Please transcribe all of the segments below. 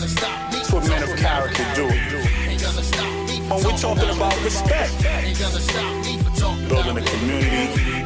that's what men of character do. Ain't gonna stop me for When we're talking about respect, Ain't gonna stop me for talking building a community,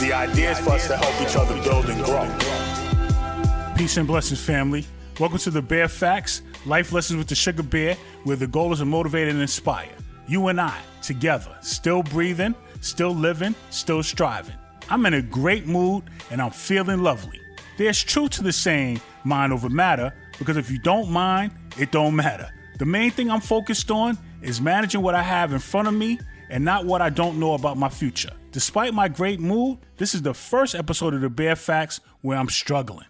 the idea is for us to help each other build and grow. Peace and blessings, family. Welcome to the Bear Facts Life Lessons with the Sugar Bear, where the goal is to motivate and inspire. You and I, together, still breathing, still living, still striving. I'm in a great mood and I'm feeling lovely. There's truth to the saying, mind over matter, because if you don't mind, it don't matter. The main thing I'm focused on is managing what I have in front of me and not what I don't know about my future. Despite my great mood, this is the first episode of the Bear Facts where I'm struggling.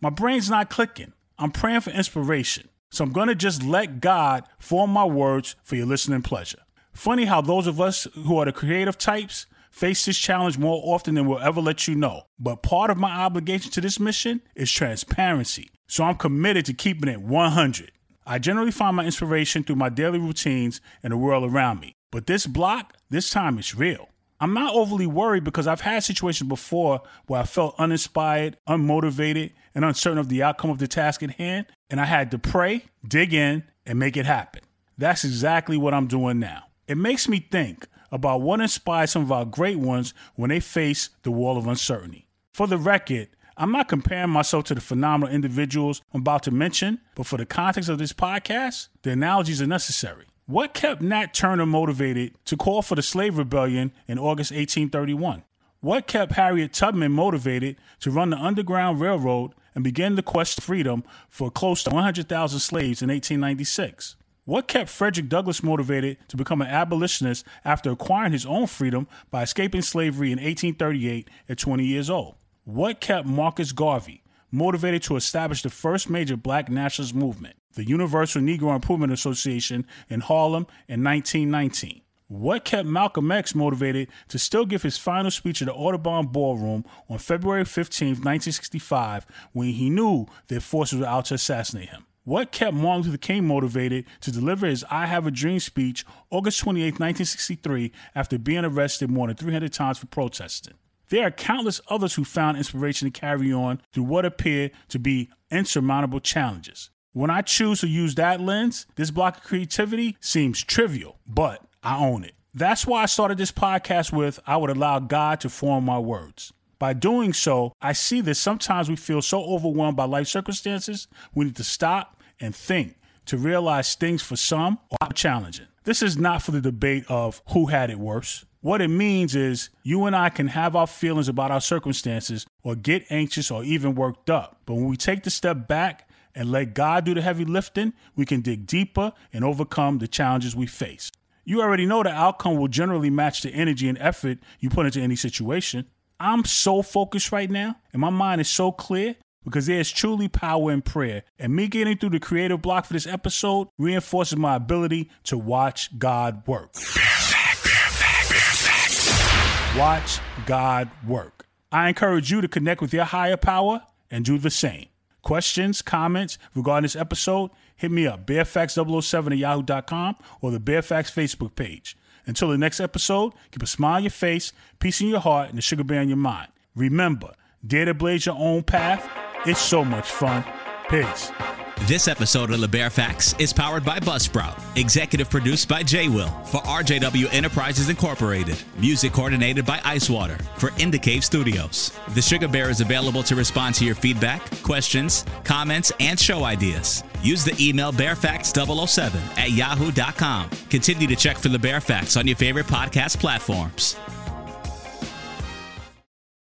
My brain's not clicking. I'm praying for inspiration. So I'm going to just let God form my words for your listening pleasure. Funny how those of us who are the creative types face this challenge more often than we'll ever let you know. But part of my obligation to this mission is transparency. So I'm committed to keeping it 100. I generally find my inspiration through my daily routines and the world around me. But this block, this time it's real. I'm not overly worried because I've had situations before where I felt uninspired, unmotivated, and uncertain of the outcome of the task at hand, and I had to pray, dig in, and make it happen. That's exactly what I'm doing now. It makes me think about what inspired some of our great ones when they face the wall of uncertainty. For the record, I'm not comparing myself to the phenomenal individuals I'm about to mention, but for the context of this podcast, the analogies are necessary. What kept Nat Turner motivated to call for the slave rebellion in August 1831? What kept Harriet Tubman motivated to run the Underground Railroad and begin the quest for freedom for close to 100,000 slaves in 1896? What kept Frederick Douglass motivated to become an abolitionist after acquiring his own freedom by escaping slavery in 1838 at 20 years old? What kept Marcus Garvey motivated to establish the first major black nationalist movement, the Universal Negro Improvement Association in Harlem in 1919? What kept Malcolm X motivated to still give his final speech at the Audubon Ballroom on February 15, 1965, when he knew their forces were out to assassinate him? What kept Martin Luther King motivated to deliver his I Have a Dream speech August 28, 1963, after being arrested more than 300 times for protesting? There are countless others who found inspiration to carry on through what appear to be insurmountable challenges. When I choose to use that lens, this block of creativity seems trivial, but I own it. That's why I started this podcast with I would allow God to form my words. By doing so, I see that sometimes we feel so overwhelmed by life circumstances, we need to stop and think to realize things for some are challenging. This is not for the debate of who had it worse. What it means is you and I can have our feelings about our circumstances or get anxious or even worked up. But when we take the step back and let God do the heavy lifting, we can dig deeper and overcome the challenges we face. You already know the outcome will generally match the energy and effort you put into any situation. I'm so focused right now, and my mind is so clear because there's truly power in prayer. And me getting through the creative block for this episode reinforces my ability to watch God work. Watch God work. I encourage you to connect with your higher power and do the same. Questions, comments regarding this episode, hit me up, bearfacts007 at yahoo.com or the Bear Facts Facebook page. Until the next episode, keep a smile on your face, peace in your heart, and a sugar bear in your mind. Remember, dare to blaze your own path. It's so much fun. Peace. This episode of the Bear Facts is powered by Buzzsprout, executive produced by J Will for RJW Enterprises Incorporated, music coordinated by Icewater for Indicave Studios. The Sugar Bear is available to respond to your feedback, questions, comments, and show ideas. Use the email bearfacts007 at yahoo.com. Continue to check for the Bear Facts on your favorite podcast platforms.